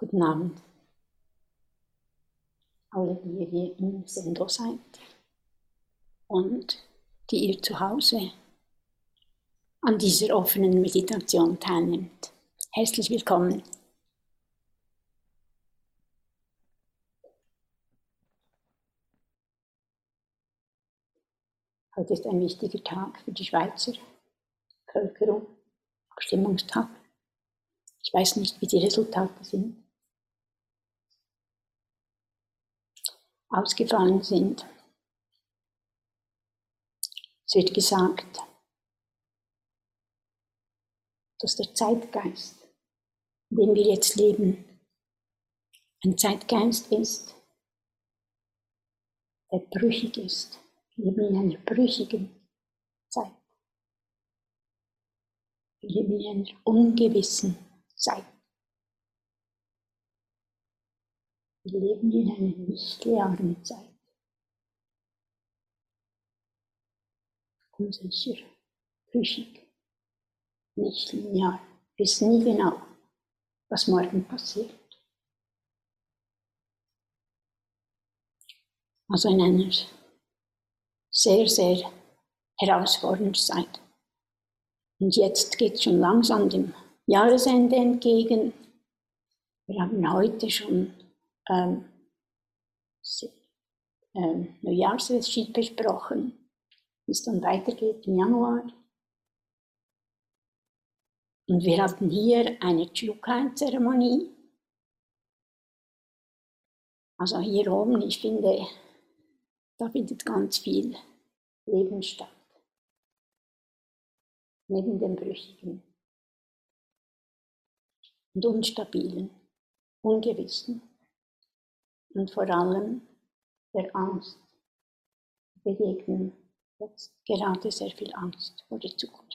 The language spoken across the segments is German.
Guten Abend. Alle, die ihr im Sendo seid und die ihr zu Hause an dieser offenen Meditation teilnimmt. Herzlich willkommen. Heute ist ein wichtiger Tag für die Schweizer Bevölkerung, Abstimmungstag. Ich weiß nicht, wie die Resultate sind. Ausgefallen sind. Es wird gesagt, dass der Zeitgeist, in dem wir jetzt leben, ein Zeitgeist ist, der brüchig ist. Wir leben in einer brüchigen Zeit. Wir leben in einer ungewissen Zeit. Wir leben in einer nicht klaren Zeit. Unsicher, brüchig, nicht linear. Wir wissen nie genau, was morgen passiert. Also in einer sehr, sehr herausfordernden Zeit. Und jetzt geht es schon langsam dem Jahresende entgegen. Wir haben heute schon ähm, ähm, Neujahrsreschied besprochen, wie es dann weitergeht im Januar. Und wir hatten hier eine Chukai-Zeremonie. Also hier oben, ich finde, da findet ganz viel Leben statt. Neben dem Brüchigen und Unstabilen, Ungewissen und vor allem der Angst. Begegnen jetzt gerade sehr viel Angst vor der Zukunft.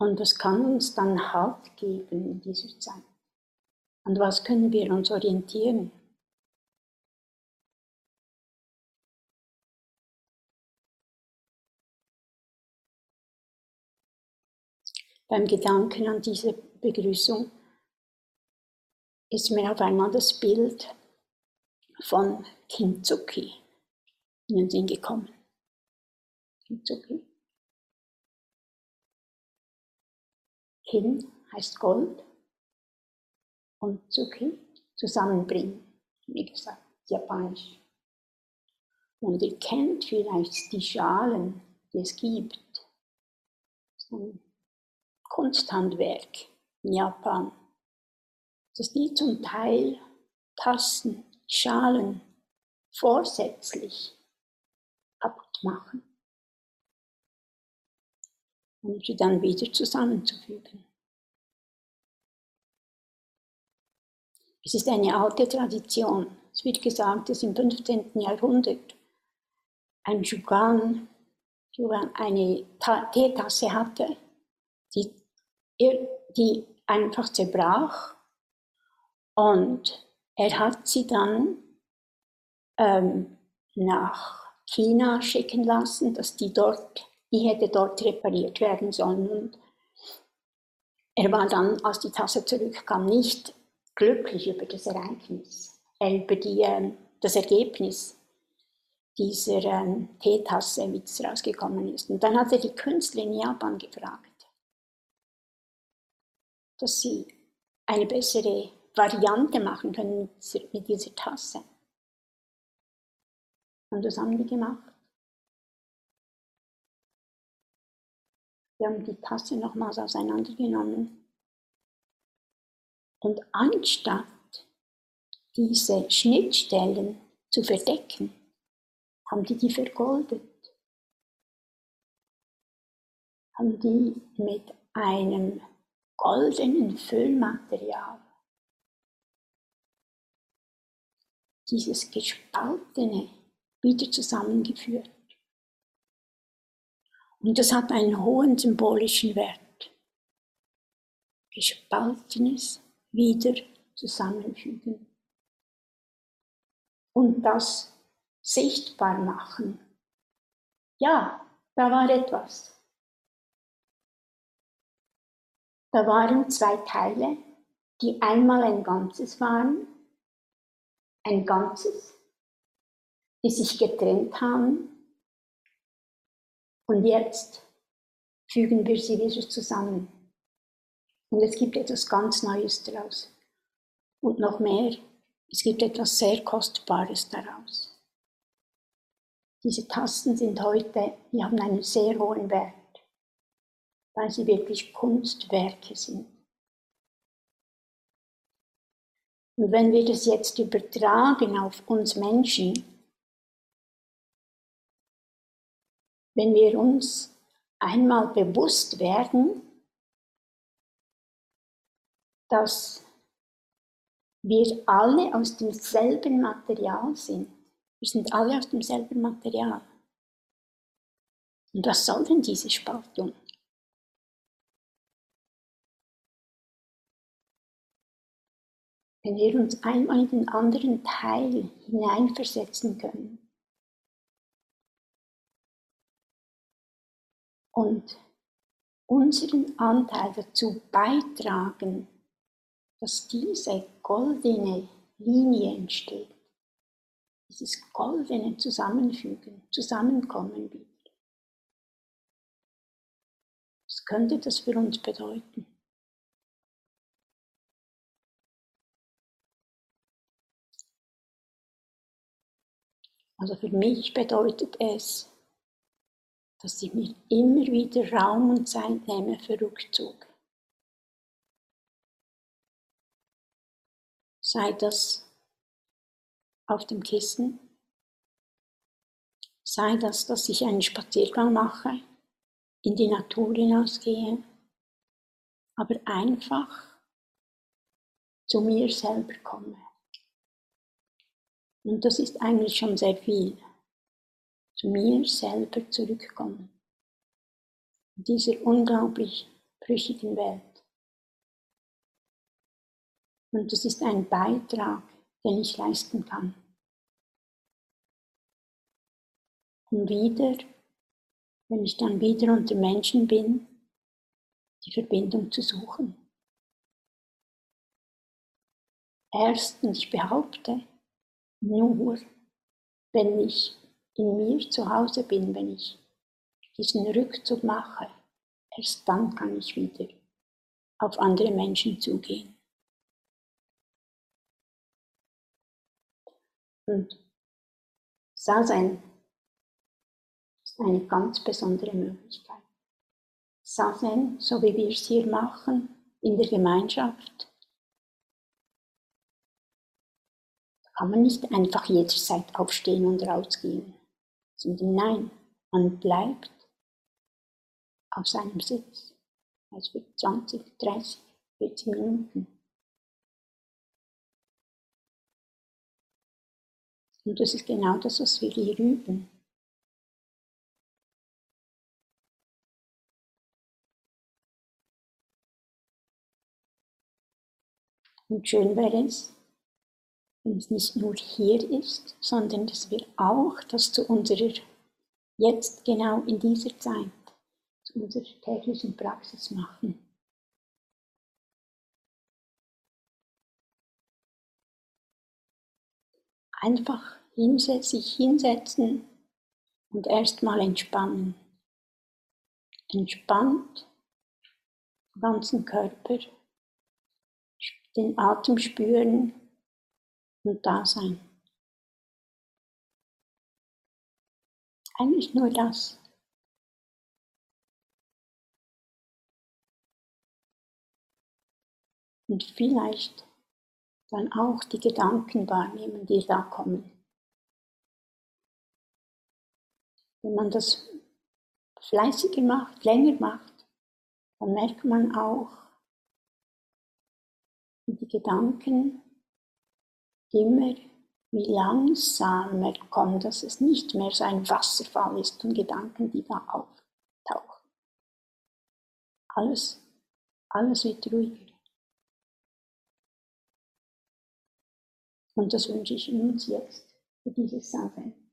Und was kann uns dann Halt geben in dieser Zeit? Und was können wir uns orientieren? Beim Gedanken an diese Begrüßung ist mir auf einmal das Bild von Kintsuki in den Sinn gekommen. Kintsuki. Kin heißt Gold und Tsuki zusammenbringen, wie gesagt, japanisch. Und ihr kennt vielleicht die Schalen, die es gibt. Kunsthandwerk in Japan, dass die zum Teil Tassen, Schalen vorsätzlich kaputt machen, um sie dann wieder zusammenzufügen. Es ist eine alte Tradition. Es wird gesagt, dass im 15. Jahrhundert ein Shugan eine Teetasse hatte, die die einfach zerbrach. Und er hat sie dann ähm, nach China schicken lassen, dass die dort, die hätte dort repariert werden sollen. Und er war dann, als die Tasse zurückkam, nicht glücklich über das Ereignis, äh, über die, äh, das Ergebnis dieser äh, Teetasse, wie es rausgekommen ist. Und dann hat er die Künstler in Japan gefragt, dass sie eine bessere Variante machen können mit dieser Tasse. Und das haben die gemacht. Wir haben die Tasse nochmals auseinandergenommen. Und anstatt diese Schnittstellen zu verdecken, haben die die vergoldet. Haben die mit einem goldenen Füllmaterial. Dieses Gespaltene wieder zusammengeführt. Und das hat einen hohen symbolischen Wert. Gespaltenes wieder zusammenfügen. Und das sichtbar machen. Ja, da war etwas. Da waren zwei Teile, die einmal ein Ganzes waren, ein Ganzes, die sich getrennt haben und jetzt fügen wir sie wieder zusammen. Und es gibt etwas ganz Neues daraus. Und noch mehr, es gibt etwas sehr Kostbares daraus. Diese Tasten sind heute, die haben einen sehr hohen Wert, weil sie wirklich Kunstwerke sind. Und wenn wir das jetzt übertragen auf uns Menschen, wenn wir uns einmal bewusst werden, dass wir alle aus demselben Material sind. Wir sind alle aus demselben Material. Und was soll denn diese Spaltung? Wenn wir uns einmal in den anderen Teil hineinversetzen können und unseren Anteil dazu beitragen, dass diese goldene Linie entsteht, dieses goldene Zusammenfügen, Zusammenkommen wieder. Was könnte das für uns bedeuten? Also für mich bedeutet es, dass ich mir immer wieder Raum und Zeit nehme für Rückzug. Sei das auf dem Kissen, sei das, dass ich einen Spaziergang mache, in die Natur hinausgehe, aber einfach zu mir selber komme. Und das ist eigentlich schon sehr viel zu mir selber zurückkommen. In dieser unglaublich brüchigen Welt. Und das ist ein Beitrag, den ich leisten kann. Um wieder, wenn ich dann wieder unter Menschen bin, die Verbindung zu suchen. Erst, und ich behaupte, nur wenn ich in mir zu Hause bin, wenn ich diesen Rückzug mache, erst dann kann ich wieder auf andere Menschen zugehen. Und Sazen ist eine ganz besondere Möglichkeit. Sazen, so wie wir es hier machen, in der Gemeinschaft, da kann man nicht einfach jederzeit aufstehen und rausgehen sondern nein, man bleibt auf seinem Sitz, also für 20, 30, 40 Minuten. Und das ist genau das, was wir hier üben. Und schön wäre es, es nicht nur hier ist, sondern dass wir auch das zu unserer, jetzt genau in dieser Zeit, zu unserer täglichen Praxis machen. Einfach sich hinsetzen und erstmal entspannen. Entspannt den ganzen Körper, den Atem spüren und Dasein. Eigentlich nur das. Und vielleicht dann auch die Gedanken wahrnehmen, die da kommen. Wenn man das fleißiger macht, länger macht, dann merkt man auch, wie die Gedanken immer wie langsamer kommt, dass es nicht mehr so ein Wasserfall ist von Gedanken, die da auftauchen. Alles, alles wird ruhiger. Und das wünsche ich uns jetzt für dieses Sein.